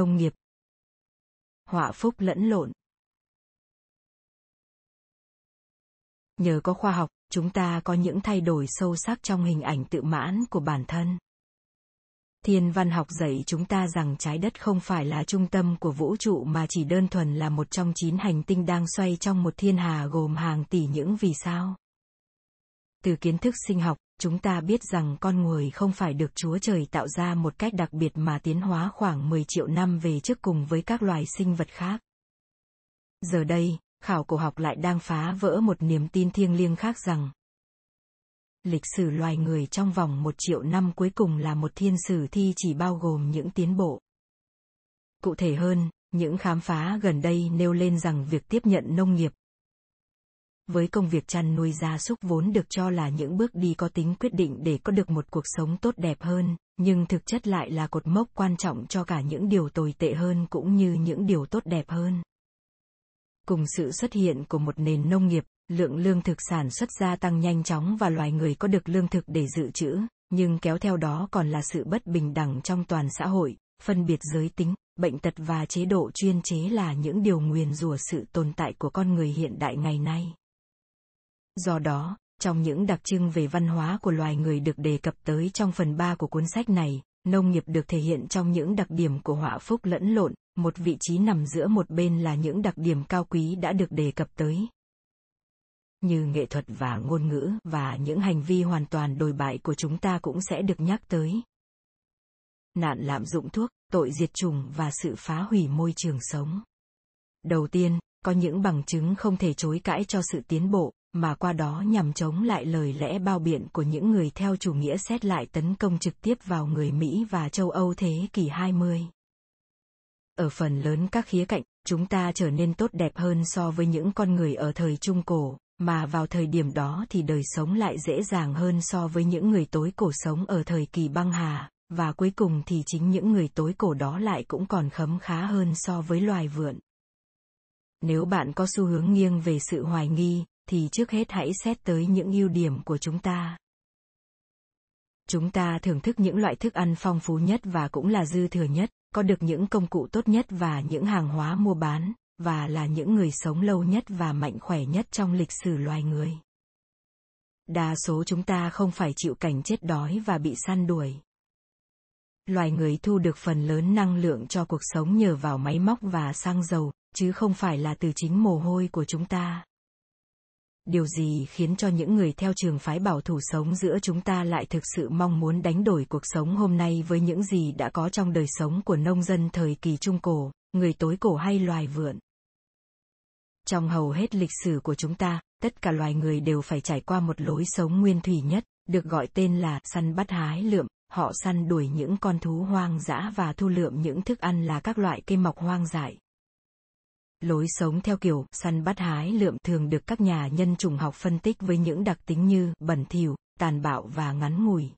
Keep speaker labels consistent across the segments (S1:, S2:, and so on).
S1: Nông nghiệp. Họa phúc lẫn lộn. Nhờ có khoa học, chúng ta có những thay đổi sâu sắc trong hình ảnh tự mãn của bản thân. Thiên văn học dạy chúng ta rằng trái đất không phải là trung tâm của vũ trụ mà chỉ đơn thuần là một trong chín hành tinh đang xoay trong một thiên hà gồm hàng tỷ những vì sao. Từ kiến thức sinh học, chúng ta biết rằng con người không phải được Chúa Trời tạo ra một cách đặc biệt mà tiến hóa khoảng 10 triệu năm về trước cùng với các loài sinh vật khác. Giờ đây, khảo cổ học lại đang phá vỡ một niềm tin thiêng liêng khác rằng lịch sử loài người trong vòng một triệu năm cuối cùng là một thiên sử thi chỉ bao gồm những tiến bộ. Cụ thể hơn, những khám phá gần đây nêu lên rằng việc tiếp nhận nông nghiệp với công việc chăn nuôi gia súc vốn được cho là những bước đi có tính quyết định để có được một cuộc sống tốt đẹp hơn, nhưng thực chất lại là cột mốc quan trọng cho cả những điều tồi tệ hơn cũng như những điều tốt đẹp hơn. Cùng sự xuất hiện của một nền nông nghiệp, lượng lương thực sản xuất gia tăng nhanh chóng và loài người có được lương thực để dự trữ, nhưng kéo theo đó còn là sự bất bình đẳng trong toàn xã hội, phân biệt giới tính, bệnh tật và chế độ chuyên chế là những điều nguyền rủa sự tồn tại của con người hiện đại ngày nay. Do đó, trong những đặc trưng về văn hóa của loài người được đề cập tới trong phần 3 của cuốn sách này, nông nghiệp được thể hiện trong những đặc điểm của họa phúc lẫn lộn, một vị trí nằm giữa một bên là những đặc điểm cao quý đã được đề cập tới. Như nghệ thuật và ngôn ngữ và những hành vi hoàn toàn đồi bại của chúng ta cũng sẽ được nhắc tới. Nạn lạm dụng thuốc, tội diệt chủng và sự phá hủy môi trường sống. Đầu tiên, có những bằng chứng không thể chối cãi cho sự tiến bộ, mà qua đó nhằm chống lại lời lẽ bao biện của những người theo chủ nghĩa xét lại tấn công trực tiếp vào người Mỹ và châu Âu thế kỷ 20. Ở phần lớn các khía cạnh, chúng ta trở nên tốt đẹp hơn so với những con người ở thời Trung Cổ, mà vào thời điểm đó thì đời sống lại dễ dàng hơn so với những người tối cổ sống ở thời kỳ băng hà, và cuối cùng thì chính những người tối cổ đó lại cũng còn khấm khá hơn so với loài vượn. Nếu bạn có xu hướng nghiêng về sự hoài nghi, thì trước hết hãy xét tới những ưu điểm của chúng ta. Chúng ta thưởng thức những loại thức ăn phong phú nhất và cũng là dư thừa nhất, có được những công cụ tốt nhất và những hàng hóa mua bán, và là những người sống lâu nhất và mạnh khỏe nhất trong lịch sử loài người. Đa số chúng ta không phải chịu cảnh chết đói và bị săn đuổi. Loài người thu được phần lớn năng lượng cho cuộc sống nhờ vào máy móc và xăng dầu, chứ không phải là từ chính mồ hôi của chúng ta điều gì khiến cho những người theo trường phái bảo thủ sống giữa chúng ta lại thực sự mong muốn đánh đổi cuộc sống hôm nay với những gì đã có trong đời sống của nông dân thời kỳ trung cổ, người tối cổ hay loài vượn? Trong hầu hết lịch sử của chúng ta, tất cả loài người đều phải trải qua một lối sống nguyên thủy nhất, được gọi tên là săn bắt hái lượm. Họ săn đuổi những con thú hoang dã và thu lượm những thức ăn là các loại cây mọc hoang dại. Lối sống theo kiểu săn bắt hái lượm thường được các nhà nhân chủng học phân tích với những đặc tính như bẩn thỉu, tàn bạo và ngắn ngủi.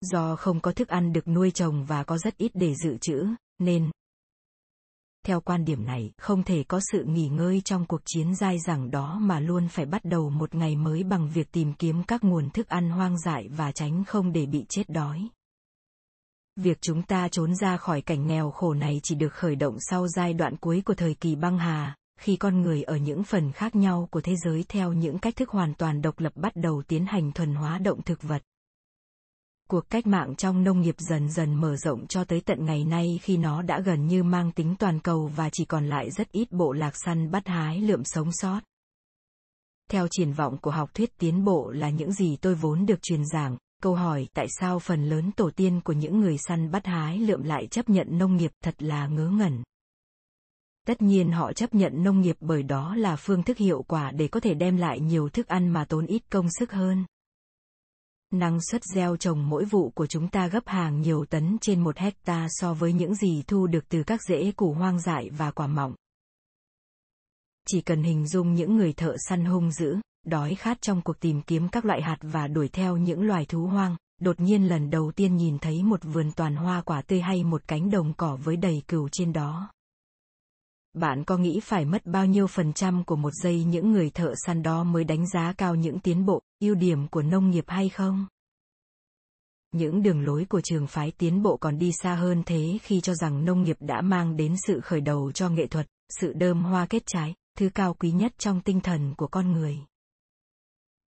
S1: Do không có thức ăn được nuôi trồng và có rất ít để dự trữ, nên theo quan điểm này, không thể có sự nghỉ ngơi trong cuộc chiến dai dẳng đó mà luôn phải bắt đầu một ngày mới bằng việc tìm kiếm các nguồn thức ăn hoang dại và tránh không để bị chết đói. Việc chúng ta trốn ra khỏi cảnh nghèo khổ này chỉ được khởi động sau giai đoạn cuối của thời kỳ băng hà, khi con người ở những phần khác nhau của thế giới theo những cách thức hoàn toàn độc lập bắt đầu tiến hành thuần hóa động thực vật. Cuộc cách mạng trong nông nghiệp dần dần mở rộng cho tới tận ngày nay khi nó đã gần như mang tính toàn cầu và chỉ còn lại rất ít bộ lạc săn bắt hái lượm sống sót. Theo triển vọng của học thuyết tiến bộ là những gì tôi vốn được truyền giảng, câu hỏi tại sao phần lớn tổ tiên của những người săn bắt hái lượm lại chấp nhận nông nghiệp thật là ngớ ngẩn. Tất nhiên họ chấp nhận nông nghiệp bởi đó là phương thức hiệu quả để có thể đem lại nhiều thức ăn mà tốn ít công sức hơn. Năng suất gieo trồng mỗi vụ của chúng ta gấp hàng nhiều tấn trên một hecta so với những gì thu được từ các rễ củ hoang dại và quả mọng. Chỉ cần hình dung những người thợ săn hung dữ, đói khát trong cuộc tìm kiếm các loại hạt và đuổi theo những loài thú hoang, đột nhiên lần đầu tiên nhìn thấy một vườn toàn hoa quả tươi hay một cánh đồng cỏ với đầy cừu trên đó. Bạn có nghĩ phải mất bao nhiêu phần trăm của một giây những người thợ săn đó mới đánh giá cao những tiến bộ, ưu điểm của nông nghiệp hay không? những đường lối của trường phái tiến bộ còn đi xa hơn thế khi cho rằng nông nghiệp đã mang đến sự khởi đầu cho nghệ thuật, sự đơm hoa kết trái, thứ cao quý nhất trong tinh thần của con người.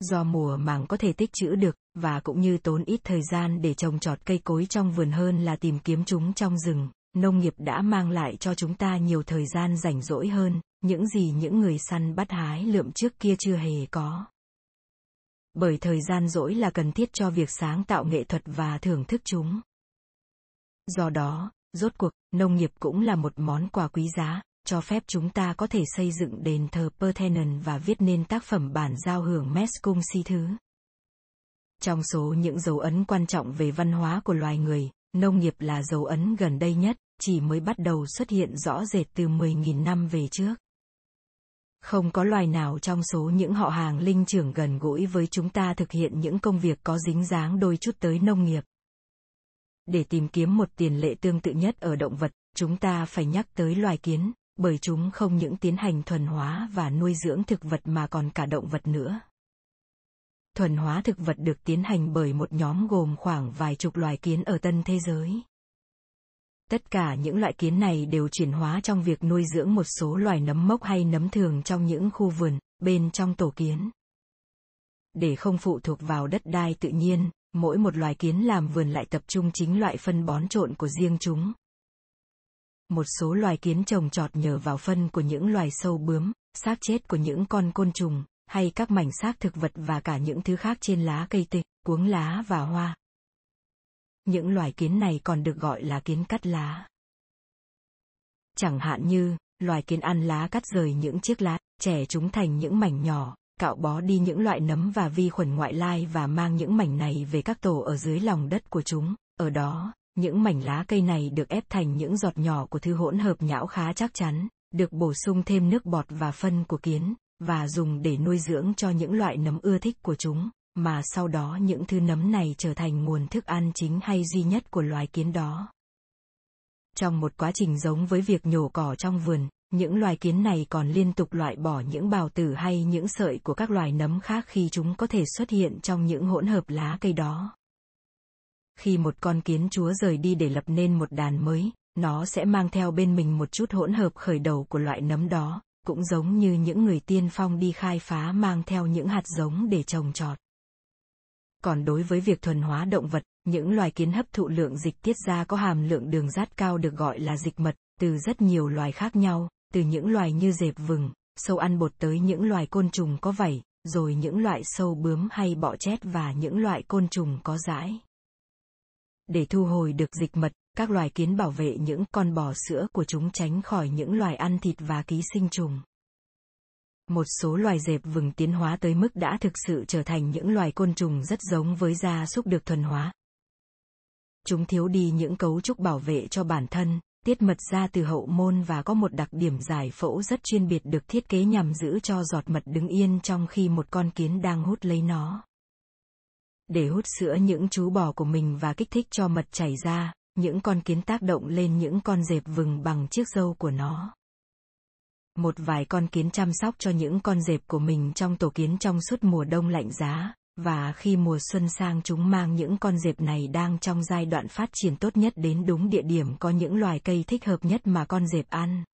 S1: Do mùa màng có thể tích trữ được, và cũng như tốn ít thời gian để trồng trọt cây cối trong vườn hơn là tìm kiếm chúng trong rừng, nông nghiệp đã mang lại cho chúng ta nhiều thời gian rảnh rỗi hơn, những gì những người săn bắt hái lượm trước kia chưa hề có bởi thời gian rỗi là cần thiết cho việc sáng tạo nghệ thuật và thưởng thức chúng. Do đó, rốt cuộc, nông nghiệp cũng là một món quà quý giá, cho phép chúng ta có thể xây dựng đền thờ Parthenon và viết nên tác phẩm bản giao hưởng Mescum si thứ. Trong số những dấu ấn quan trọng về văn hóa của loài người, nông nghiệp là dấu ấn gần đây nhất, chỉ mới bắt đầu xuất hiện rõ rệt từ 10.000 năm về trước. Không có loài nào trong số những họ hàng linh trưởng gần gũi với chúng ta thực hiện những công việc có dính dáng đôi chút tới nông nghiệp. Để tìm kiếm một tiền lệ tương tự nhất ở động vật, chúng ta phải nhắc tới loài kiến, bởi chúng không những tiến hành thuần hóa và nuôi dưỡng thực vật mà còn cả động vật nữa. Thuần hóa thực vật được tiến hành bởi một nhóm gồm khoảng vài chục loài kiến ở tân thế giới. Tất cả những loại kiến này đều chuyển hóa trong việc nuôi dưỡng một số loài nấm mốc hay nấm thường trong những khu vườn, bên trong tổ kiến. Để không phụ thuộc vào đất đai tự nhiên, mỗi một loài kiến làm vườn lại tập trung chính loại phân bón trộn của riêng chúng. Một số loài kiến trồng trọt nhờ vào phân của những loài sâu bướm, xác chết của những con côn trùng, hay các mảnh xác thực vật và cả những thứ khác trên lá cây tịch, cuống lá và hoa. Những loài kiến này còn được gọi là kiến cắt lá. Chẳng hạn như, loài kiến ăn lá cắt rời những chiếc lá, chẻ chúng thành những mảnh nhỏ, cạo bó đi những loại nấm và vi khuẩn ngoại lai và mang những mảnh này về các tổ ở dưới lòng đất của chúng. Ở đó, những mảnh lá cây này được ép thành những giọt nhỏ của thứ hỗn hợp nhão khá chắc chắn, được bổ sung thêm nước bọt và phân của kiến, và dùng để nuôi dưỡng cho những loại nấm ưa thích của chúng mà sau đó những thứ nấm này trở thành nguồn thức ăn chính hay duy nhất của loài kiến đó. Trong một quá trình giống với việc nhổ cỏ trong vườn, những loài kiến này còn liên tục loại bỏ những bào tử hay những sợi của các loài nấm khác khi chúng có thể xuất hiện trong những hỗn hợp lá cây đó. Khi một con kiến chúa rời đi để lập nên một đàn mới, nó sẽ mang theo bên mình một chút hỗn hợp khởi đầu của loại nấm đó, cũng giống như những người tiên phong đi khai phá mang theo những hạt giống để trồng trọt. Còn đối với việc thuần hóa động vật, những loài kiến hấp thụ lượng dịch tiết ra có hàm lượng đường rát cao được gọi là dịch mật, từ rất nhiều loài khác nhau, từ những loài như dẹp vừng, sâu ăn bột tới những loài côn trùng có vảy, rồi những loại sâu bướm hay bọ chét và những loại côn trùng có rãi để thu hồi được dịch mật, các loài kiến bảo vệ những con bò sữa của chúng tránh khỏi những loài ăn thịt và ký sinh trùng. Một số loài dẹp vừng tiến hóa tới mức đã thực sự trở thành những loài côn trùng rất giống với gia súc được thuần hóa. Chúng thiếu đi những cấu trúc bảo vệ cho bản thân, tiết mật ra từ hậu môn và có một đặc điểm giải phẫu rất chuyên biệt được thiết kế nhằm giữ cho giọt mật đứng yên trong khi một con kiến đang hút lấy nó. Để hút sữa những chú bò của mình và kích thích cho mật chảy ra, những con kiến tác động lên những con dẹp vừng bằng chiếc râu của nó một vài con kiến chăm sóc cho những con dẹp của mình trong tổ kiến trong suốt mùa đông lạnh giá, và khi mùa xuân sang chúng mang những con dẹp này đang trong giai đoạn phát triển tốt nhất đến đúng địa điểm có những loài cây thích hợp nhất mà con dẹp ăn.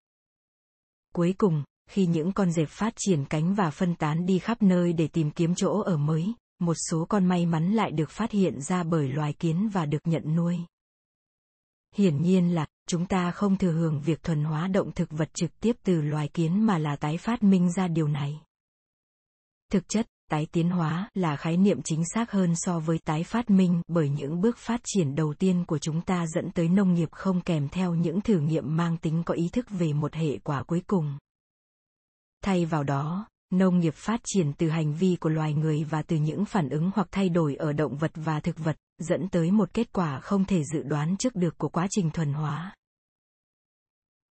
S1: Cuối cùng, khi những con dẹp phát triển cánh và phân tán đi khắp nơi để tìm kiếm chỗ ở mới, một số con may mắn lại được phát hiện ra bởi loài kiến và được nhận nuôi. Hiển nhiên là, chúng ta không thừa hưởng việc thuần hóa động thực vật trực tiếp từ loài kiến mà là tái phát minh ra điều này. Thực chất, tái tiến hóa là khái niệm chính xác hơn so với tái phát minh bởi những bước phát triển đầu tiên của chúng ta dẫn tới nông nghiệp không kèm theo những thử nghiệm mang tính có ý thức về một hệ quả cuối cùng. Thay vào đó, nông nghiệp phát triển từ hành vi của loài người và từ những phản ứng hoặc thay đổi ở động vật và thực vật, dẫn tới một kết quả không thể dự đoán trước được của quá trình thuần hóa.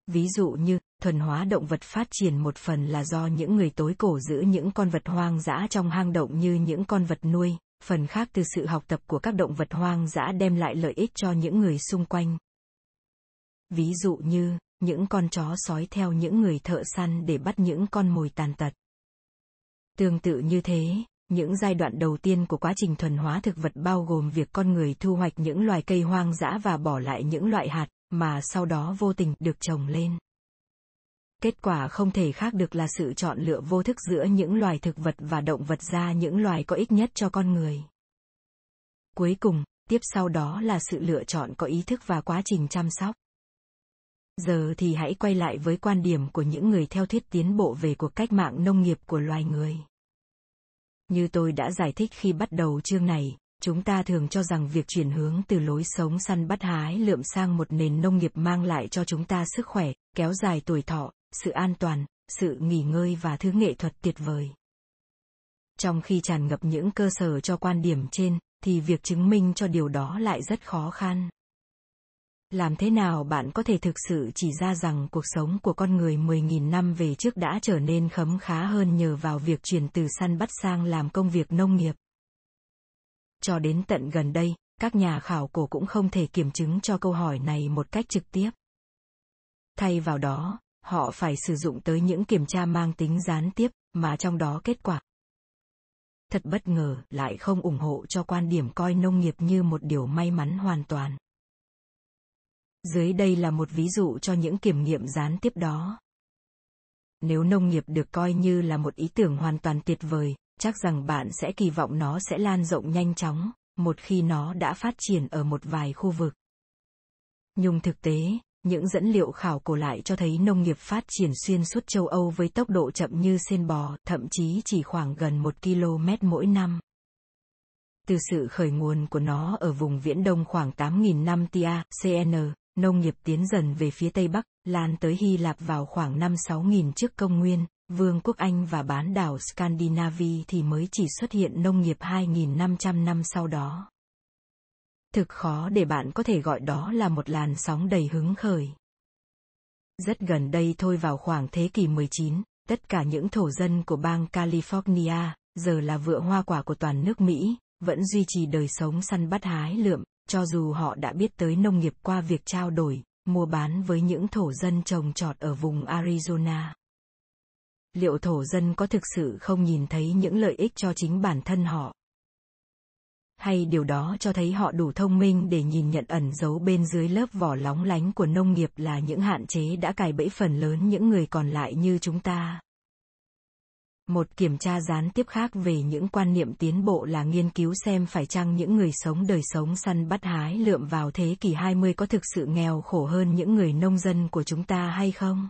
S1: Ví dụ như, thuần hóa động vật phát triển một phần là do những người tối cổ giữ những con vật hoang dã trong hang động như những con vật nuôi, phần khác từ sự học tập của các động vật hoang dã đem lại lợi ích cho những người xung quanh. Ví dụ như, những con chó sói theo những người thợ săn để bắt những con mồi tàn tật tương tự như thế những giai đoạn đầu tiên của quá trình thuần hóa thực vật bao gồm việc con người thu hoạch những loài cây hoang dã và bỏ lại những loại hạt mà sau đó vô tình được trồng lên. Kết quả không thể khác được là sự chọn lựa vô thức giữa những loài thực vật và động vật ra những loài có ích nhất cho con người. Cuối cùng, tiếp sau đó là sự lựa chọn có ý thức và quá trình chăm sóc. Giờ thì hãy quay lại với quan điểm của những người theo thuyết tiến bộ về cuộc cách mạng nông nghiệp của loài người. Như tôi đã giải thích khi bắt đầu chương này, chúng ta thường cho rằng việc chuyển hướng từ lối sống săn bắt hái lượm sang một nền nông nghiệp mang lại cho chúng ta sức khỏe, kéo dài tuổi thọ, sự an toàn, sự nghỉ ngơi và thứ nghệ thuật tuyệt vời. Trong khi tràn ngập những cơ sở cho quan điểm trên, thì việc chứng minh cho điều đó lại rất khó khăn. Làm thế nào bạn có thể thực sự chỉ ra rằng cuộc sống của con người 10.000 năm về trước đã trở nên khấm khá hơn nhờ vào việc chuyển từ săn bắt sang làm công việc nông nghiệp? Cho đến tận gần đây, các nhà khảo cổ cũng không thể kiểm chứng cho câu hỏi này một cách trực tiếp. Thay vào đó, họ phải sử dụng tới những kiểm tra mang tính gián tiếp, mà trong đó kết quả thật bất ngờ lại không ủng hộ cho quan điểm coi nông nghiệp như một điều may mắn hoàn toàn. Dưới đây là một ví dụ cho những kiểm nghiệm gián tiếp đó. Nếu nông nghiệp được coi như là một ý tưởng hoàn toàn tuyệt vời, chắc rằng bạn sẽ kỳ vọng nó sẽ lan rộng nhanh chóng, một khi nó đã phát triển ở một vài khu vực. Nhưng thực tế, những dẫn liệu khảo cổ lại cho thấy nông nghiệp phát triển xuyên suốt châu Âu với tốc độ chậm như sen bò, thậm chí chỉ khoảng gần 1 km mỗi năm. Từ sự khởi nguồn của nó ở vùng Viễn Đông khoảng 8.000 năm tia, CN, nông nghiệp tiến dần về phía Tây Bắc, lan tới Hy Lạp vào khoảng năm 6.000 trước công nguyên, Vương quốc Anh và bán đảo Scandinavia thì mới chỉ xuất hiện nông nghiệp 2.500 năm sau đó. Thực khó để bạn có thể gọi đó là một làn sóng đầy hứng khởi. Rất gần đây thôi vào khoảng thế kỷ 19, tất cả những thổ dân của bang California, giờ là vựa hoa quả của toàn nước Mỹ, vẫn duy trì đời sống săn bắt hái lượm, cho dù họ đã biết tới nông nghiệp qua việc trao đổi, mua bán với những thổ dân trồng trọt ở vùng Arizona. Liệu thổ dân có thực sự không nhìn thấy những lợi ích cho chính bản thân họ? Hay điều đó cho thấy họ đủ thông minh để nhìn nhận ẩn giấu bên dưới lớp vỏ lóng lánh của nông nghiệp là những hạn chế đã cài bẫy phần lớn những người còn lại như chúng ta? Một kiểm tra gián tiếp khác về những quan niệm tiến bộ là nghiên cứu xem phải chăng những người sống đời sống săn bắt hái lượm vào thế kỷ 20 có thực sự nghèo khổ hơn những người nông dân của chúng ta hay không.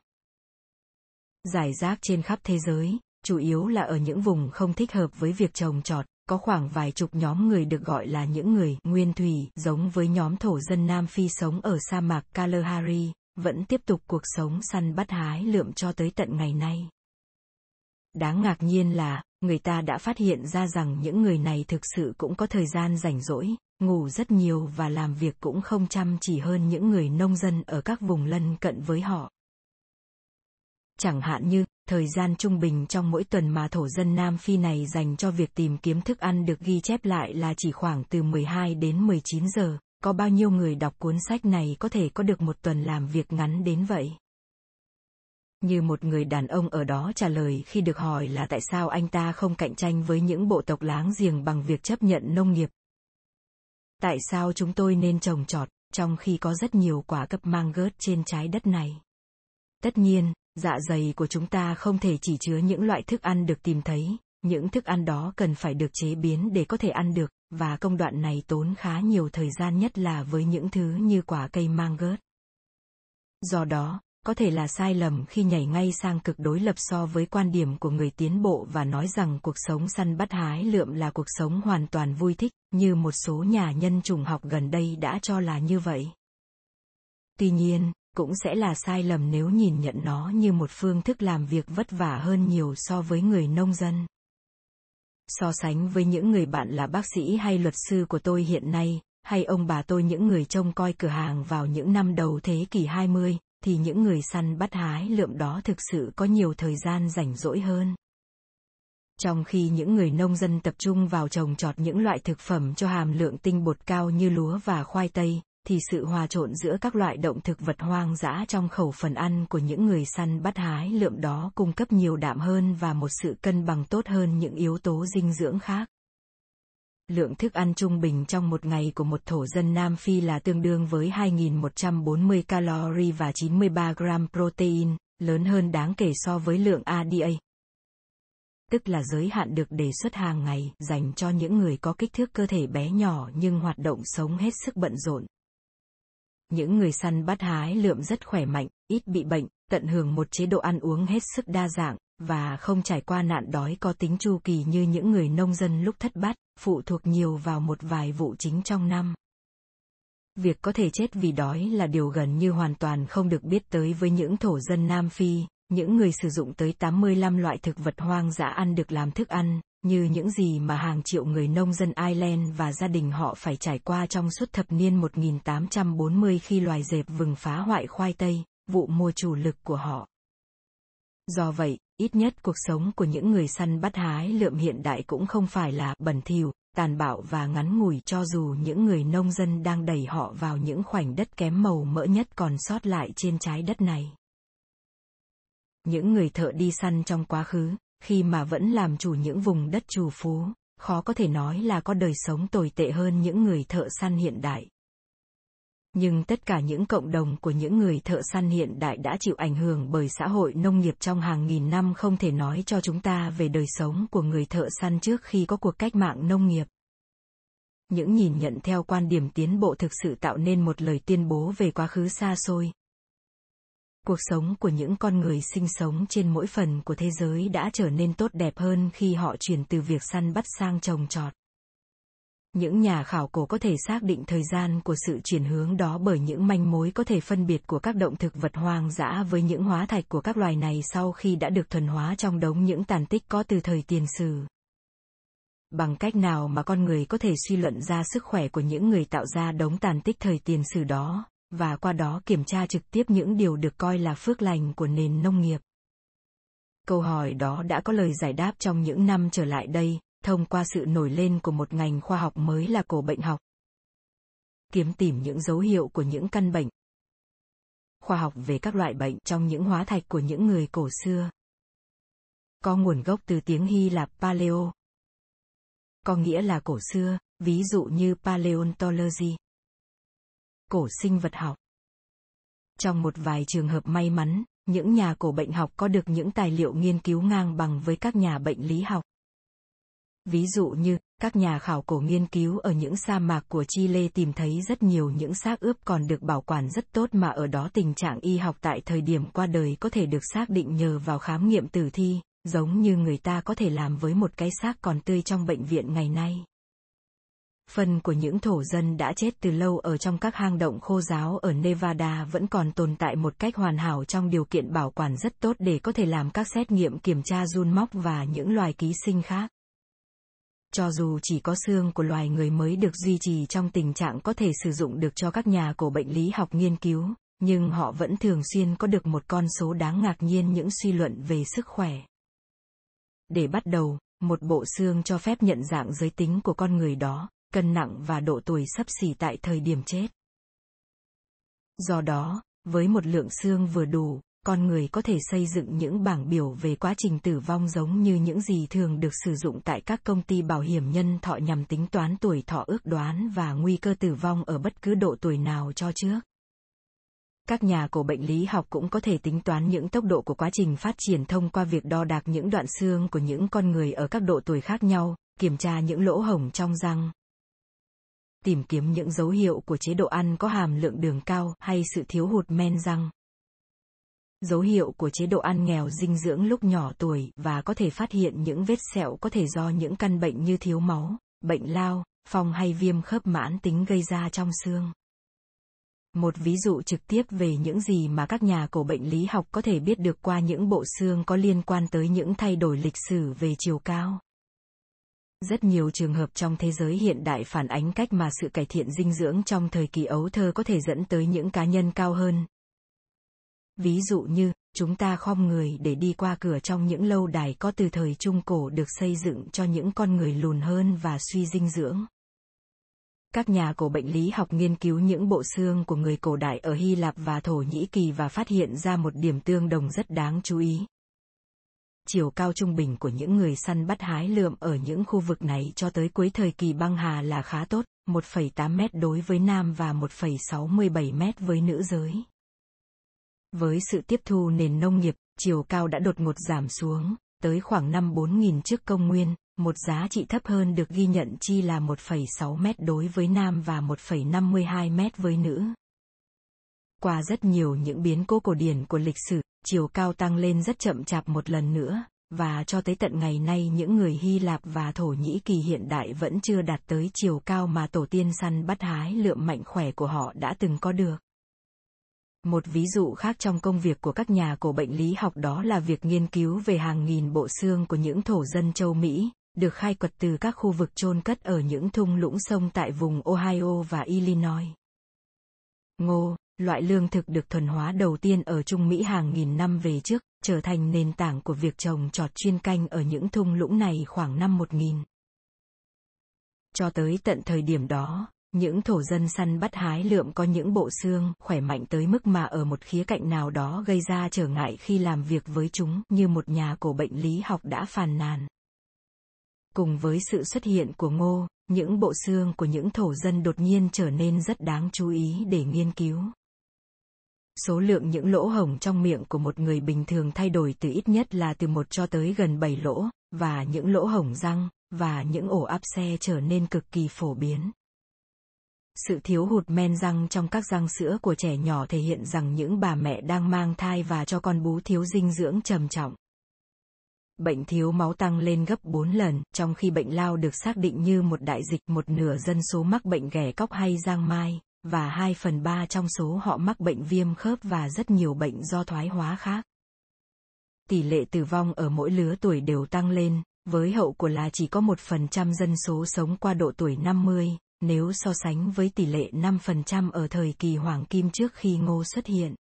S1: Giải rác trên khắp thế giới, chủ yếu là ở những vùng không thích hợp với việc trồng trọt, có khoảng vài chục nhóm người được gọi là những người nguyên thủy, giống với nhóm thổ dân Nam Phi sống ở sa mạc Kalahari, vẫn tiếp tục cuộc sống săn bắt hái lượm cho tới tận ngày nay. Đáng ngạc nhiên là, người ta đã phát hiện ra rằng những người này thực sự cũng có thời gian rảnh rỗi, ngủ rất nhiều và làm việc cũng không chăm chỉ hơn những người nông dân ở các vùng lân cận với họ. Chẳng hạn như, thời gian trung bình trong mỗi tuần mà thổ dân Nam Phi này dành cho việc tìm kiếm thức ăn được ghi chép lại là chỉ khoảng từ 12 đến 19 giờ. Có bao nhiêu người đọc cuốn sách này có thể có được một tuần làm việc ngắn đến vậy? Như một người đàn ông ở đó trả lời khi được hỏi là tại sao anh ta không cạnh tranh với những bộ tộc láng giềng bằng việc chấp nhận nông nghiệp. Tại sao chúng tôi nên trồng trọt, trong khi có rất nhiều quả cấp mang gớt trên trái đất này? Tất nhiên, dạ dày của chúng ta không thể chỉ chứa những loại thức ăn được tìm thấy, những thức ăn đó cần phải được chế biến để có thể ăn được, và công đoạn này tốn khá nhiều thời gian nhất là với những thứ như quả cây mang gớt. Do đó, có thể là sai lầm khi nhảy ngay sang cực đối lập so với quan điểm của người tiến bộ và nói rằng cuộc sống săn bắt hái lượm là cuộc sống hoàn toàn vui thích, như một số nhà nhân chủng học gần đây đã cho là như vậy. Tuy nhiên, cũng sẽ là sai lầm nếu nhìn nhận nó như một phương thức làm việc vất vả hơn nhiều so với người nông dân. So sánh với những người bạn là bác sĩ hay luật sư của tôi hiện nay, hay ông bà tôi những người trông coi cửa hàng vào những năm đầu thế kỷ 20, thì những người săn bắt hái lượm đó thực sự có nhiều thời gian rảnh rỗi hơn. Trong khi những người nông dân tập trung vào trồng trọt những loại thực phẩm cho hàm lượng tinh bột cao như lúa và khoai tây, thì sự hòa trộn giữa các loại động thực vật hoang dã trong khẩu phần ăn của những người săn bắt hái lượm đó cung cấp nhiều đạm hơn và một sự cân bằng tốt hơn những yếu tố dinh dưỡng khác. Lượng thức ăn trung bình trong một ngày của một thổ dân Nam Phi là tương đương với 2.140 calorie và 93 gram protein, lớn hơn đáng kể so với lượng ADA. Tức là giới hạn được đề xuất hàng ngày dành cho những người có kích thước cơ thể bé nhỏ nhưng hoạt động sống hết sức bận rộn. Những người săn bắt hái lượm rất khỏe mạnh, ít bị bệnh, tận hưởng một chế độ ăn uống hết sức đa dạng, và không trải qua nạn đói có tính chu kỳ như những người nông dân lúc thất bát, phụ thuộc nhiều vào một vài vụ chính trong năm. Việc có thể chết vì đói là điều gần như hoàn toàn không được biết tới với những thổ dân Nam Phi, những người sử dụng tới 85 loại thực vật hoang dã ăn được làm thức ăn, như những gì mà hàng triệu người nông dân Ireland và gia đình họ phải trải qua trong suốt thập niên 1840 khi loài dẹp vừng phá hoại khoai tây, vụ mùa chủ lực của họ. Do vậy, ít nhất cuộc sống của những người săn bắt hái lượm hiện đại cũng không phải là bẩn thỉu, tàn bạo và ngắn ngủi cho dù những người nông dân đang đẩy họ vào những khoảnh đất kém màu mỡ nhất còn sót lại trên trái đất này. Những người thợ đi săn trong quá khứ, khi mà vẫn làm chủ những vùng đất trù phú, khó có thể nói là có đời sống tồi tệ hơn những người thợ săn hiện đại. Nhưng tất cả những cộng đồng của những người thợ săn hiện đại đã chịu ảnh hưởng bởi xã hội nông nghiệp trong hàng nghìn năm không thể nói cho chúng ta về đời sống của người thợ săn trước khi có cuộc cách mạng nông nghiệp. Những nhìn nhận theo quan điểm tiến bộ thực sự tạo nên một lời tuyên bố về quá khứ xa xôi, cuộc sống của những con người sinh sống trên mỗi phần của thế giới đã trở nên tốt đẹp hơn khi họ chuyển từ việc săn bắt sang trồng trọt những nhà khảo cổ có thể xác định thời gian của sự chuyển hướng đó bởi những manh mối có thể phân biệt của các động thực vật hoang dã với những hóa thạch của các loài này sau khi đã được thuần hóa trong đống những tàn tích có từ thời tiền sử bằng cách nào mà con người có thể suy luận ra sức khỏe của những người tạo ra đống tàn tích thời tiền sử đó và qua đó kiểm tra trực tiếp những điều được coi là phước lành của nền nông nghiệp. Câu hỏi đó đã có lời giải đáp trong những năm trở lại đây, thông qua sự nổi lên của một ngành khoa học mới là cổ bệnh học. Kiếm tìm những dấu hiệu của những căn bệnh. Khoa học về các loại bệnh trong những hóa thạch của những người cổ xưa. Có nguồn gốc từ tiếng Hy Lạp Paleo. Có nghĩa là cổ xưa, ví dụ như paleontology cổ sinh vật học. Trong một vài trường hợp may mắn, những nhà cổ bệnh học có được những tài liệu nghiên cứu ngang bằng với các nhà bệnh lý học. Ví dụ như, các nhà khảo cổ nghiên cứu ở những sa mạc của Chile tìm thấy rất nhiều những xác ướp còn được bảo quản rất tốt mà ở đó tình trạng y học tại thời điểm qua đời có thể được xác định nhờ vào khám nghiệm tử thi, giống như người ta có thể làm với một cái xác còn tươi trong bệnh viện ngày nay. Phần của những thổ dân đã chết từ lâu ở trong các hang động khô giáo ở Nevada vẫn còn tồn tại một cách hoàn hảo trong điều kiện bảo quản rất tốt để có thể làm các xét nghiệm kiểm tra run móc và những loài ký sinh khác. Cho dù chỉ có xương của loài người mới được duy trì trong tình trạng có thể sử dụng được cho các nhà cổ bệnh lý học nghiên cứu, nhưng họ vẫn thường xuyên có được một con số đáng ngạc nhiên những suy luận về sức khỏe. Để bắt đầu, một bộ xương cho phép nhận dạng giới tính của con người đó, cân nặng và độ tuổi sắp xỉ tại thời điểm chết. Do đó, với một lượng xương vừa đủ, con người có thể xây dựng những bảng biểu về quá trình tử vong giống như những gì thường được sử dụng tại các công ty bảo hiểm nhân thọ nhằm tính toán tuổi thọ ước đoán và nguy cơ tử vong ở bất cứ độ tuổi nào cho trước. Các nhà cổ bệnh lý học cũng có thể tính toán những tốc độ của quá trình phát triển thông qua việc đo đạc những đoạn xương của những con người ở các độ tuổi khác nhau, kiểm tra những lỗ hổng trong răng, tìm kiếm những dấu hiệu của chế độ ăn có hàm lượng đường cao hay sự thiếu hụt men răng. Dấu hiệu của chế độ ăn nghèo dinh dưỡng lúc nhỏ tuổi và có thể phát hiện những vết sẹo có thể do những căn bệnh như thiếu máu, bệnh lao, phong hay viêm khớp mãn tính gây ra trong xương. Một ví dụ trực tiếp về những gì mà các nhà cổ bệnh lý học có thể biết được qua những bộ xương có liên quan tới những thay đổi lịch sử về chiều cao. Rất nhiều trường hợp trong thế giới hiện đại phản ánh cách mà sự cải thiện dinh dưỡng trong thời kỳ ấu thơ có thể dẫn tới những cá nhân cao hơn. Ví dụ như, chúng ta khom người để đi qua cửa trong những lâu đài có từ thời Trung Cổ được xây dựng cho những con người lùn hơn và suy dinh dưỡng. Các nhà cổ bệnh lý học nghiên cứu những bộ xương của người cổ đại ở Hy Lạp và Thổ Nhĩ Kỳ và phát hiện ra một điểm tương đồng rất đáng chú ý. Chiều cao trung bình của những người săn bắt hái lượm ở những khu vực này cho tới cuối thời kỳ băng hà là khá tốt, 1,8 mét đối với nam và 1,67 mét với nữ giới. Với sự tiếp thu nền nông nghiệp, chiều cao đã đột ngột giảm xuống, tới khoảng năm 4000 trước công nguyên, một giá trị thấp hơn được ghi nhận chi là 1,6 mét đối với nam và 1,52 mét với nữ. Qua rất nhiều những biến cố cổ điển của lịch sử, chiều cao tăng lên rất chậm chạp một lần nữa, và cho tới tận ngày nay những người Hy Lạp và Thổ Nhĩ Kỳ hiện đại vẫn chưa đạt tới chiều cao mà tổ tiên săn bắt hái lượm mạnh khỏe của họ đã từng có được. Một ví dụ khác trong công việc của các nhà cổ bệnh lý học đó là việc nghiên cứu về hàng nghìn bộ xương của những thổ dân châu Mỹ, được khai quật từ các khu vực chôn cất ở những thung lũng sông tại vùng Ohio và Illinois. Ngô, loại lương thực được thuần hóa đầu tiên ở Trung Mỹ hàng nghìn năm về trước, trở thành nền tảng của việc trồng trọt chuyên canh ở những thung lũng này khoảng năm 1000. Cho tới tận thời điểm đó, những thổ dân săn bắt hái lượm có những bộ xương khỏe mạnh tới mức mà ở một khía cạnh nào đó gây ra trở ngại khi làm việc với chúng như một nhà cổ bệnh lý học đã phàn nàn. Cùng với sự xuất hiện của ngô, những bộ xương của những thổ dân đột nhiên trở nên rất đáng chú ý để nghiên cứu. Số lượng những lỗ hổng trong miệng của một người bình thường thay đổi từ ít nhất là từ một cho tới gần 7 lỗ, và những lỗ hổng răng, và những ổ áp xe trở nên cực kỳ phổ biến. Sự thiếu hụt men răng trong các răng sữa của trẻ nhỏ thể hiện rằng những bà mẹ đang mang thai và cho con bú thiếu dinh dưỡng trầm trọng. Bệnh thiếu máu tăng lên gấp 4 lần, trong khi bệnh lao được xác định như một đại dịch một nửa dân số mắc bệnh ghẻ cóc hay giang mai, và 2 phần 3 trong số họ mắc bệnh viêm khớp và rất nhiều bệnh do thoái hóa khác. Tỷ lệ tử vong ở mỗi lứa tuổi đều tăng lên, với hậu của là chỉ có 1% dân số sống qua độ tuổi 50, nếu so sánh với tỷ lệ 5% ở thời kỳ hoàng kim trước khi ngô xuất hiện.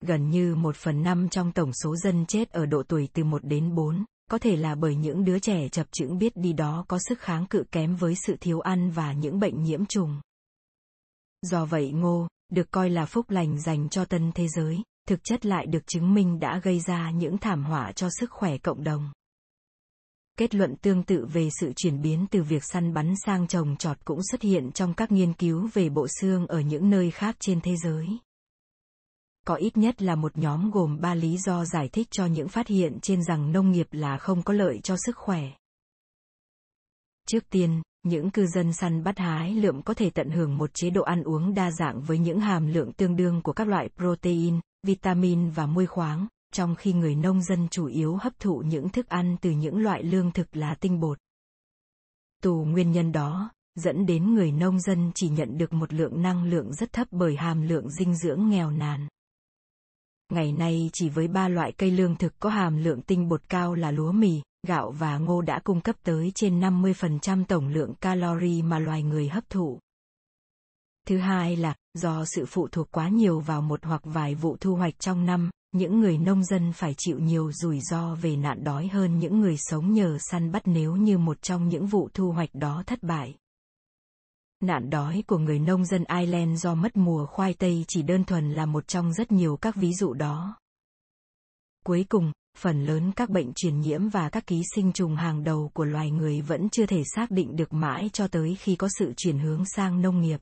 S1: Gần như một phần năm trong tổng số dân chết ở độ tuổi từ 1 đến 4, có thể là bởi những đứa trẻ chập chững biết đi đó có sức kháng cự kém với sự thiếu ăn và những bệnh nhiễm trùng. Do vậy ngô, được coi là phúc lành dành cho tân thế giới, thực chất lại được chứng minh đã gây ra những thảm họa cho sức khỏe cộng đồng. Kết luận tương tự về sự chuyển biến từ việc săn bắn sang trồng trọt cũng xuất hiện trong các nghiên cứu về bộ xương ở những nơi khác trên thế giới. Có ít nhất là một nhóm gồm ba lý do giải thích cho những phát hiện trên rằng nông nghiệp là không có lợi cho sức khỏe. Trước tiên, những cư dân săn bắt hái lượm có thể tận hưởng một chế độ ăn uống đa dạng với những hàm lượng tương đương của các loại protein, vitamin và muối khoáng, trong khi người nông dân chủ yếu hấp thụ những thức ăn từ những loại lương thực là tinh bột. Tù nguyên nhân đó, dẫn đến người nông dân chỉ nhận được một lượng năng lượng rất thấp bởi hàm lượng dinh dưỡng nghèo nàn. Ngày nay chỉ với ba loại cây lương thực có hàm lượng tinh bột cao là lúa mì, gạo và ngô đã cung cấp tới trên 50% tổng lượng calori mà loài người hấp thụ. Thứ hai là, do sự phụ thuộc quá nhiều vào một hoặc vài vụ thu hoạch trong năm, những người nông dân phải chịu nhiều rủi ro về nạn đói hơn những người sống nhờ săn bắt nếu như một trong những vụ thu hoạch đó thất bại. Nạn đói của người nông dân Ireland do mất mùa khoai tây chỉ đơn thuần là một trong rất nhiều các ví dụ đó. Cuối cùng, phần lớn các bệnh truyền nhiễm và các ký sinh trùng hàng đầu của loài người vẫn chưa thể xác định được mãi cho tới khi có sự chuyển hướng sang nông nghiệp.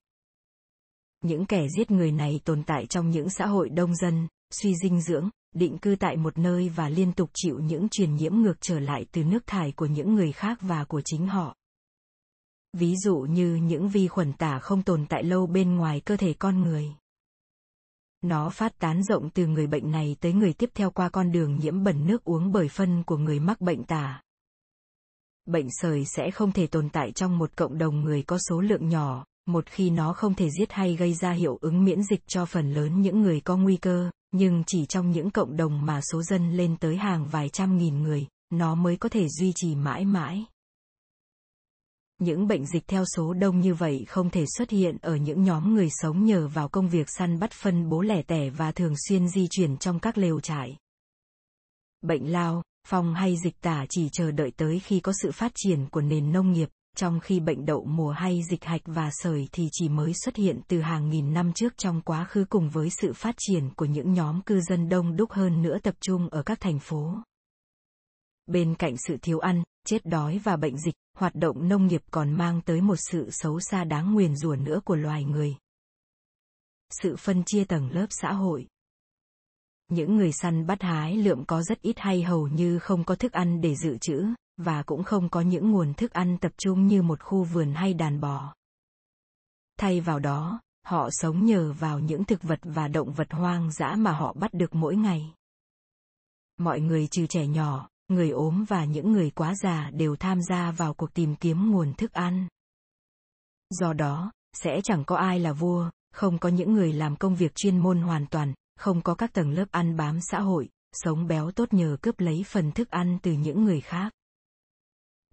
S1: Những kẻ giết người này tồn tại trong những xã hội đông dân, suy dinh dưỡng, định cư tại một nơi và liên tục chịu những truyền nhiễm ngược trở lại từ nước thải của những người khác và của chính họ. Ví dụ như những vi khuẩn tả không tồn tại lâu bên ngoài cơ thể con người. Nó phát tán rộng từ người bệnh này tới người tiếp theo qua con đường nhiễm bẩn nước uống bởi phân của người mắc bệnh tả. Bệnh sởi sẽ không thể tồn tại trong một cộng đồng người có số lượng nhỏ, một khi nó không thể giết hay gây ra hiệu ứng miễn dịch cho phần lớn những người có nguy cơ, nhưng chỉ trong những cộng đồng mà số dân lên tới hàng vài trăm nghìn người, nó mới có thể duy trì mãi mãi. Những bệnh dịch theo số đông như vậy không thể xuất hiện ở những nhóm người sống nhờ vào công việc săn bắt phân bố lẻ tẻ và thường xuyên di chuyển trong các lều trại. Bệnh lao, phong hay dịch tả chỉ chờ đợi tới khi có sự phát triển của nền nông nghiệp, trong khi bệnh đậu mùa hay dịch hạch và sởi thì chỉ mới xuất hiện từ hàng nghìn năm trước trong quá khứ cùng với sự phát triển của những nhóm cư dân đông đúc hơn nữa tập trung ở các thành phố. Bên cạnh sự thiếu ăn, chết đói và bệnh dịch, hoạt động nông nghiệp còn mang tới một sự xấu xa đáng nguyền rủa nữa của loài người. Sự phân chia tầng lớp xã hội. Những người săn bắt hái lượm có rất ít hay hầu như không có thức ăn để dự trữ, và cũng không có những nguồn thức ăn tập trung như một khu vườn hay đàn bò. Thay vào đó, họ sống nhờ vào những thực vật và động vật hoang dã mà họ bắt được mỗi ngày. Mọi người trừ trẻ nhỏ, người ốm và những người quá già đều tham gia vào cuộc tìm kiếm nguồn thức ăn. Do đó, sẽ chẳng có ai là vua, không có những người làm công việc chuyên môn hoàn toàn, không có các tầng lớp ăn bám xã hội, sống béo tốt nhờ cướp lấy phần thức ăn từ những người khác.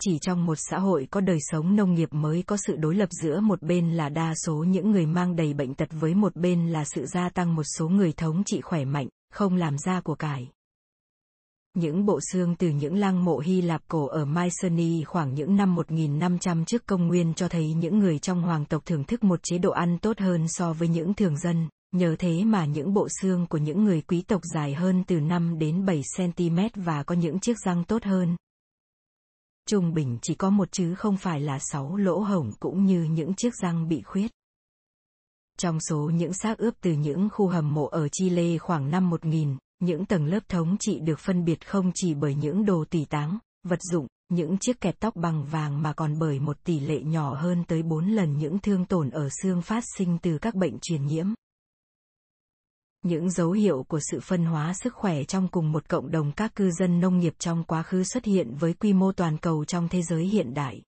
S1: Chỉ trong một xã hội có đời sống nông nghiệp mới có sự đối lập giữa một bên là đa số những người mang đầy bệnh tật với một bên là sự gia tăng một số người thống trị khỏe mạnh, không làm ra của cải. Những bộ xương từ những lăng mộ Hy Lạp cổ ở Mycenae khoảng những năm 1500 trước công nguyên cho thấy những người trong hoàng tộc thưởng thức một chế độ ăn tốt hơn so với những thường dân, nhờ thế mà những bộ xương của những người quý tộc dài hơn từ 5 đến 7 cm và có những chiếc răng tốt hơn. Trung bình chỉ có một chứ không phải là sáu lỗ hổng cũng như những chiếc răng bị khuyết. Trong số những xác ướp từ những khu hầm mộ ở Chile khoảng năm 1000, những tầng lớp thống trị được phân biệt không chỉ bởi những đồ tỉ táng, vật dụng, những chiếc kẹp tóc bằng vàng mà còn bởi một tỷ lệ nhỏ hơn tới 4 lần những thương tổn ở xương phát sinh từ các bệnh truyền nhiễm. Những dấu hiệu của sự phân hóa sức khỏe trong cùng một cộng đồng các cư dân nông nghiệp trong quá khứ xuất hiện với quy mô toàn cầu trong thế giới hiện đại.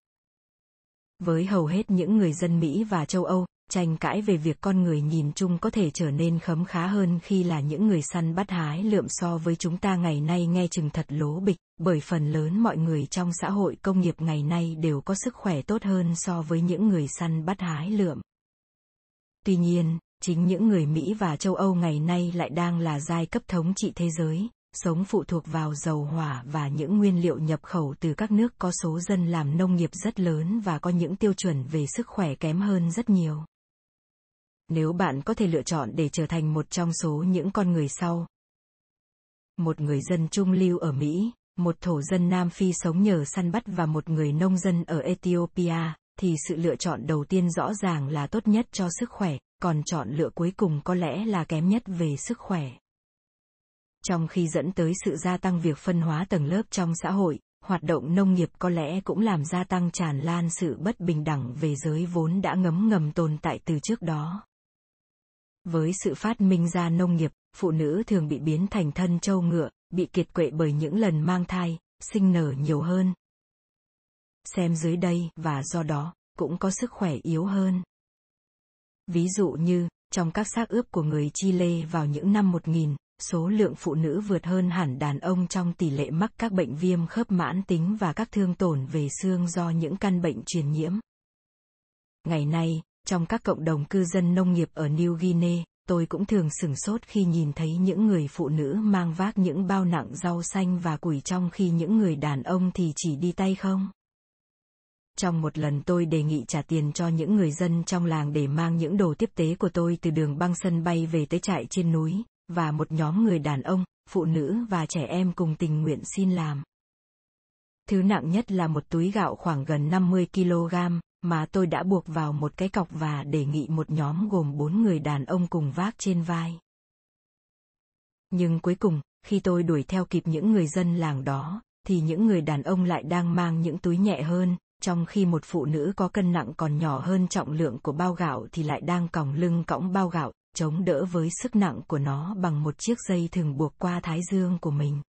S1: Với hầu hết những người dân Mỹ và châu Âu, tranh cãi về việc con người nhìn chung có thể trở nên khấm khá hơn khi là những người săn bắt hái lượm so với chúng ta ngày nay nghe chừng thật lố bịch, bởi phần lớn mọi người trong xã hội công nghiệp ngày nay đều có sức khỏe tốt hơn so với những người săn bắt hái lượm. Tuy nhiên, chính những người Mỹ và châu Âu ngày nay lại đang là giai cấp thống trị thế giới, sống phụ thuộc vào dầu hỏa và những nguyên liệu nhập khẩu từ các nước có số dân làm nông nghiệp rất lớn và có những tiêu chuẩn về sức khỏe kém hơn rất nhiều. Nếu bạn có thể lựa chọn để trở thành một trong số những con người sau. Một người dân trung lưu ở Mỹ, một thổ dân Nam Phi sống nhờ săn bắt và một người nông dân ở Ethiopia, thì sự lựa chọn đầu tiên rõ ràng là tốt nhất cho sức khỏe, còn chọn lựa cuối cùng có lẽ là kém nhất về sức khỏe. Trong khi dẫn tới sự gia tăng việc phân hóa tầng lớp trong xã hội, hoạt động nông nghiệp có lẽ cũng làm gia tăng tràn lan sự bất bình đẳng về giới vốn đã ngấm ngầm tồn tại từ trước đó. Với sự phát minh ra nông nghiệp, phụ nữ thường bị biến thành thân trâu ngựa, bị kiệt quệ bởi những lần mang thai, sinh nở nhiều hơn. Xem dưới đây và do đó, cũng có sức khỏe yếu hơn. Ví dụ như, trong các xác ướp của người Chile vào những năm 1000, số lượng phụ nữ vượt hơn hẳn đàn ông trong tỷ lệ mắc các bệnh viêm khớp mãn tính và các thương tổn về xương do những căn bệnh truyền nhiễm. Ngày nay, trong các cộng đồng cư dân nông nghiệp ở New Guinea, tôi cũng thường sửng sốt khi nhìn thấy những người phụ nữ mang vác những bao nặng rau xanh và củi trong khi những người đàn ông thì chỉ đi tay không. Trong một lần tôi đề nghị trả tiền cho những người dân trong làng để mang những đồ tiếp tế của tôi từ đường băng sân bay về tới trại trên núi, và một nhóm người đàn ông, phụ nữ và trẻ em cùng tình nguyện xin làm. Thứ nặng nhất là một túi gạo khoảng gần 50 kg, mà tôi đã buộc vào một cái cọc và đề nghị một nhóm gồm bốn người đàn ông cùng vác trên vai. Nhưng cuối cùng, khi tôi đuổi theo kịp những người dân làng đó, thì những người đàn ông lại đang mang những túi nhẹ hơn, trong khi một phụ nữ có cân nặng còn nhỏ hơn trọng lượng của bao gạo thì lại đang còng lưng cõng bao gạo, chống đỡ với sức nặng của nó bằng một chiếc dây thường buộc qua thái dương của mình.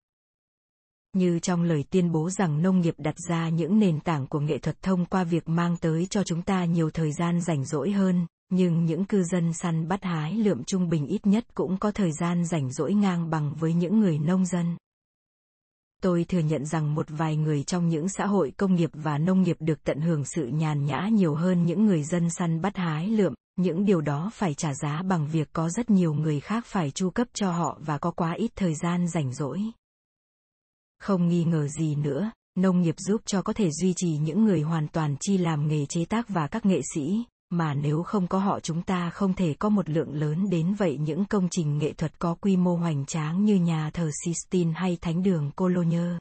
S1: Như trong lời tuyên bố rằng nông nghiệp đặt ra những nền tảng của nghệ thuật thông qua việc mang tới cho chúng ta nhiều thời gian rảnh rỗi hơn nhưng những cư dân săn bắt hái lượm trung bình ít nhất cũng có thời gian rảnh rỗi ngang bằng với những người nông dân tôi thừa nhận rằng một vài người trong những xã hội công nghiệp và nông nghiệp được tận hưởng sự nhàn nhã nhiều hơn những người dân săn bắt hái lượm. Những điều đó phải trả giá bằng việc có rất nhiều người khác phải chu cấp cho họ và có quá ít thời gian rảnh rỗi. Không nghi ngờ gì nữa, nông nghiệp giúp cho có thể duy trì những người hoàn toàn chi làm nghề chế tác và các nghệ sĩ, mà nếu không có họ chúng ta không thể có một lượng lớn đến vậy những công trình nghệ thuật có quy mô hoành tráng như nhà thờ Sistine hay thánh đường Cologne.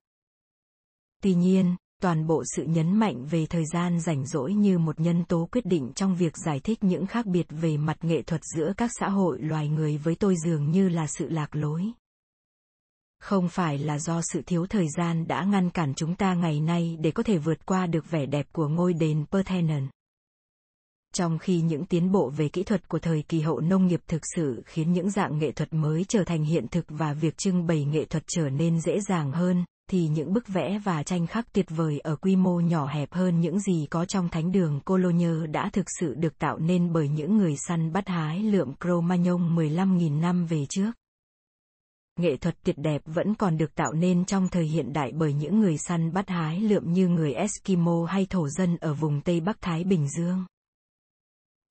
S1: Tuy nhiên, toàn bộ sự nhấn mạnh về thời gian rảnh rỗi như một nhân tố quyết định trong việc giải thích những khác biệt về mặt nghệ thuật giữa các xã hội loài người với tôi dường như là sự lạc lối không phải là do sự thiếu thời gian đã ngăn cản chúng ta ngày nay để có thể vượt qua được vẻ đẹp của ngôi đền Parthenon. Trong khi những tiến bộ về kỹ thuật của thời kỳ hậu nông nghiệp thực sự khiến những dạng nghệ thuật mới trở thành hiện thực và việc trưng bày nghệ thuật trở nên dễ dàng hơn, thì những bức vẽ và tranh khắc tuyệt vời ở quy mô nhỏ hẹp hơn những gì có trong thánh đường Cologne đã thực sự được tạo nên bởi những người săn bắt hái lượm Cro-Magnon 15.000 năm về trước nghệ thuật tuyệt đẹp vẫn còn được tạo nên trong thời hiện đại bởi những người săn bắt hái lượm như người Eskimo hay thổ dân ở vùng Tây Bắc Thái Bình Dương.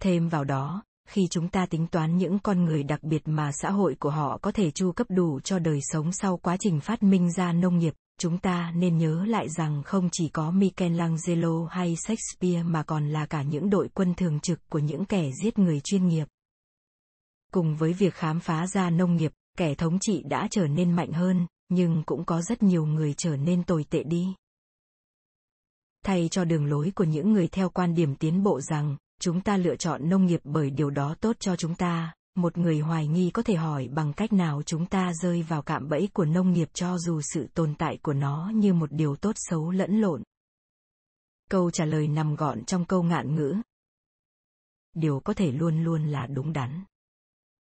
S1: Thêm vào đó, khi chúng ta tính toán những con người đặc biệt mà xã hội của họ có thể chu cấp đủ cho đời sống sau quá trình phát minh ra nông nghiệp, chúng ta nên nhớ lại rằng không chỉ có Michelangelo hay Shakespeare mà còn là cả những đội quân thường trực của những kẻ giết người chuyên nghiệp. Cùng với việc khám phá ra nông nghiệp, kẻ thống trị đã trở nên mạnh hơn, nhưng cũng có rất nhiều người trở nên tồi tệ đi. Thay cho đường lối của những người theo quan điểm tiến bộ rằng, chúng ta lựa chọn nông nghiệp bởi điều đó tốt cho chúng ta, một người hoài nghi có thể hỏi bằng cách nào chúng ta rơi vào cạm bẫy của nông nghiệp cho dù sự tồn tại của nó như một điều tốt xấu lẫn lộn. Câu trả lời nằm gọn trong câu ngạn ngữ. Điều có thể luôn luôn là đúng đắn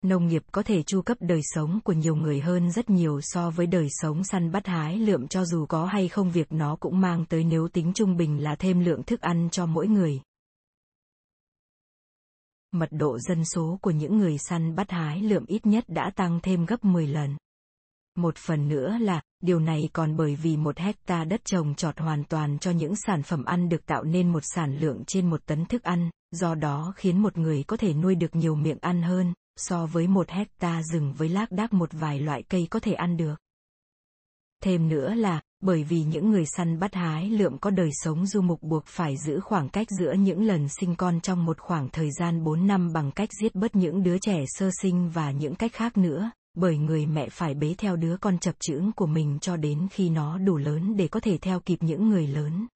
S1: nông nghiệp có thể chu cấp đời sống của nhiều người hơn rất nhiều so với đời sống săn bắt hái lượm cho dù có hay không việc nó cũng mang tới nếu tính trung bình là thêm lượng thức ăn cho mỗi người. Mật độ dân số của những người săn bắt hái lượm ít nhất đã tăng thêm gấp 10 lần. Một phần nữa là, điều này còn bởi vì một hecta đất trồng trọt hoàn toàn cho những sản phẩm ăn được tạo nên một sản lượng trên một tấn thức ăn, do đó khiến một người có thể nuôi được nhiều miệng ăn hơn, so với một hecta rừng với lác đác một vài loại cây có thể ăn được. Thêm nữa là, bởi vì những người săn bắt hái lượm có đời sống du mục buộc phải giữ khoảng cách giữa những lần sinh con trong một khoảng thời gian 4 năm bằng cách giết bớt những đứa trẻ sơ sinh và những cách khác nữa, bởi người mẹ phải bế theo đứa con chập chững của mình cho đến khi nó đủ lớn để có thể theo kịp những người lớn.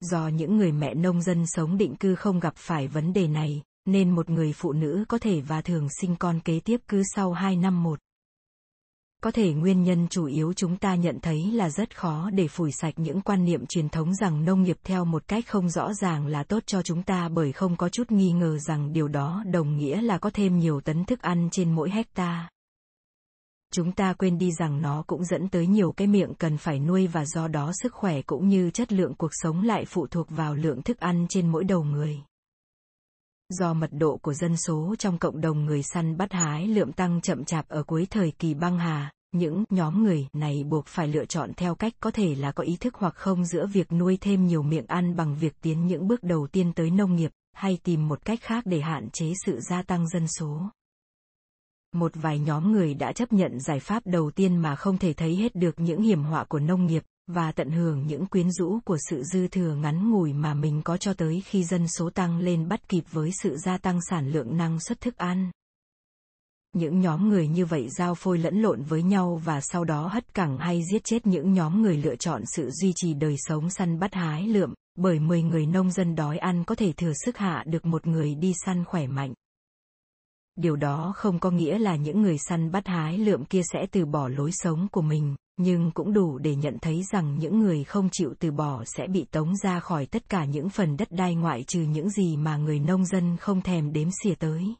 S1: Do những người mẹ nông dân sống định cư không gặp phải vấn đề này, nên một người phụ nữ có thể và thường sinh con kế tiếp cứ sau 2 năm một. Có thể nguyên nhân chủ yếu chúng ta nhận thấy là rất khó để phủi sạch những quan niệm truyền thống rằng nông nghiệp theo một cách không rõ ràng là tốt cho chúng ta bởi không có chút nghi ngờ rằng điều đó đồng nghĩa là có thêm nhiều tấn thức ăn trên mỗi hecta. Chúng ta quên đi rằng nó cũng dẫn tới nhiều cái miệng cần phải nuôi và do đó sức khỏe cũng như chất lượng cuộc sống lại phụ thuộc vào lượng thức ăn trên mỗi đầu người do mật độ của dân số trong cộng đồng người săn bắt hái lượm tăng chậm chạp ở cuối thời kỳ băng hà, những nhóm người này buộc phải lựa chọn theo cách có thể là có ý thức hoặc không giữa việc nuôi thêm nhiều miệng ăn bằng việc tiến những bước đầu tiên tới nông nghiệp, hay tìm một cách khác để hạn chế sự gia tăng dân số. Một vài nhóm người đã chấp nhận giải pháp đầu tiên mà không thể thấy hết được những hiểm họa của nông nghiệp, và tận hưởng những quyến rũ của sự dư thừa ngắn ngủi mà mình có cho tới khi dân số tăng lên bắt kịp với sự gia tăng sản lượng năng suất thức ăn. Những nhóm người như vậy giao phôi lẫn lộn với nhau và sau đó hất cẳng hay giết chết những nhóm người lựa chọn sự duy trì đời sống săn bắt hái lượm, bởi 10 người nông dân đói ăn có thể thừa sức hạ được một người đi săn khỏe mạnh. Điều đó không có nghĩa là những người săn bắt hái lượm kia sẽ từ bỏ lối sống của mình, nhưng cũng đủ để nhận thấy rằng những người không chịu từ bỏ sẽ bị tống ra khỏi tất cả những phần đất đai ngoại trừ những gì mà người nông dân không thèm đếm xỉa tới.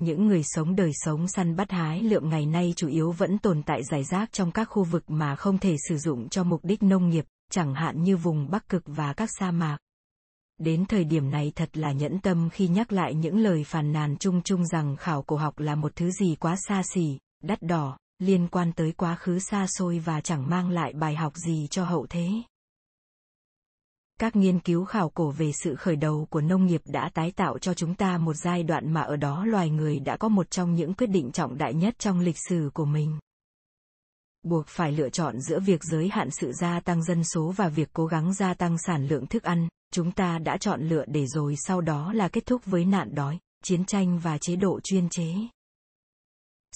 S1: Những người sống đời sống săn bắt hái lượm ngày nay chủ yếu vẫn tồn tại giải rác trong các khu vực mà không thể sử dụng cho mục đích nông nghiệp, chẳng hạn như vùng Bắc Cực và các sa mạc. Đến thời điểm này thật là nhẫn tâm khi nhắc lại những lời phàn nàn chung chung rằng khảo cổ học là một thứ gì quá xa xỉ, đắt đỏ, liên quan tới quá khứ xa xôi và chẳng mang lại bài học gì cho hậu thế. Các nghiên cứu khảo cổ về sự khởi đầu của nông nghiệp đã tái tạo cho chúng ta một giai đoạn mà ở đó loài người đã có một trong những quyết định trọng đại nhất trong lịch sử của mình. buộc phải lựa chọn giữa việc giới hạn sự gia tăng dân số và việc cố gắng gia tăng sản lượng thức ăn, chúng ta đã chọn lựa để rồi sau đó là kết thúc với nạn đói, chiến tranh và chế độ chuyên chế.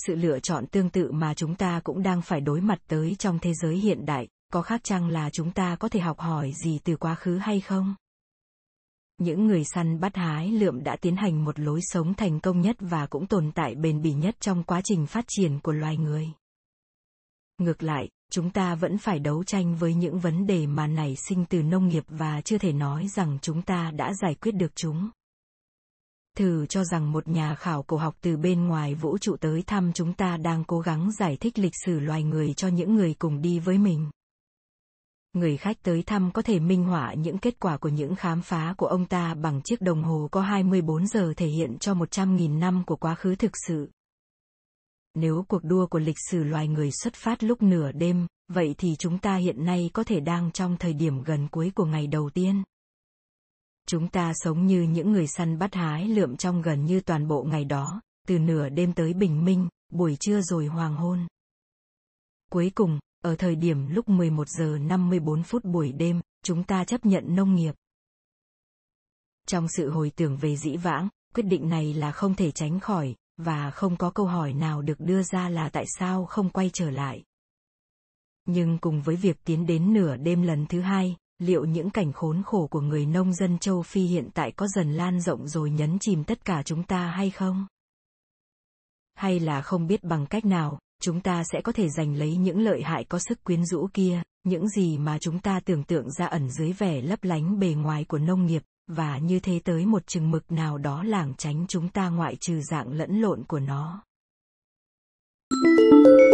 S1: Sự lựa chọn tương tự mà chúng ta cũng đang phải đối mặt tới trong thế giới hiện đại, có khác chăng là chúng ta có thể học hỏi gì từ quá khứ hay không? Những người săn bắt hái lượm đã tiến hành một lối sống thành công nhất và cũng tồn tại bền bỉ nhất trong quá trình phát triển của loài người. Ngược lại, chúng ta vẫn phải đấu tranh với những vấn đề mà nảy sinh từ nông nghiệp và chưa thể nói rằng chúng ta đã giải quyết được chúng. Thử cho rằng một nhà khảo cổ học từ bên ngoài vũ trụ tới thăm chúng ta đang cố gắng giải thích lịch sử loài người cho những người cùng đi với mình. Người khách tới thăm có thể minh họa những kết quả của những khám phá của ông ta bằng chiếc đồng hồ có 24 giờ thể hiện cho 100.000 năm của quá khứ thực sự. Nếu cuộc đua của lịch sử loài người xuất phát lúc nửa đêm, vậy thì chúng ta hiện nay có thể đang trong thời điểm gần cuối của ngày đầu tiên. Chúng ta sống như những người săn bắt hái lượm trong gần như toàn bộ ngày đó, từ nửa đêm tới bình minh, buổi trưa rồi hoàng hôn. Cuối cùng, ở thời điểm lúc 11 giờ 54 phút buổi đêm, chúng ta chấp nhận nông nghiệp. Trong sự hồi tưởng về dĩ vãng, quyết định này là không thể tránh khỏi, và không có câu hỏi nào được đưa ra là tại sao không quay trở lại. Nhưng cùng với việc tiến đến nửa đêm lần thứ hai, liệu những cảnh khốn khổ của người nông dân châu Phi hiện tại có dần lan rộng rồi nhấn chìm tất cả chúng ta hay không? Hay là không biết bằng cách nào, chúng ta sẽ có thể giành lấy những lợi hại có sức quyến rũ kia, những gì mà chúng ta tưởng tượng ra ẩn dưới vẻ lấp lánh bề ngoài của nông nghiệp, và như thế tới một chừng mực nào đó lảng tránh chúng ta ngoại trừ dạng lẫn lộn của nó. Thank you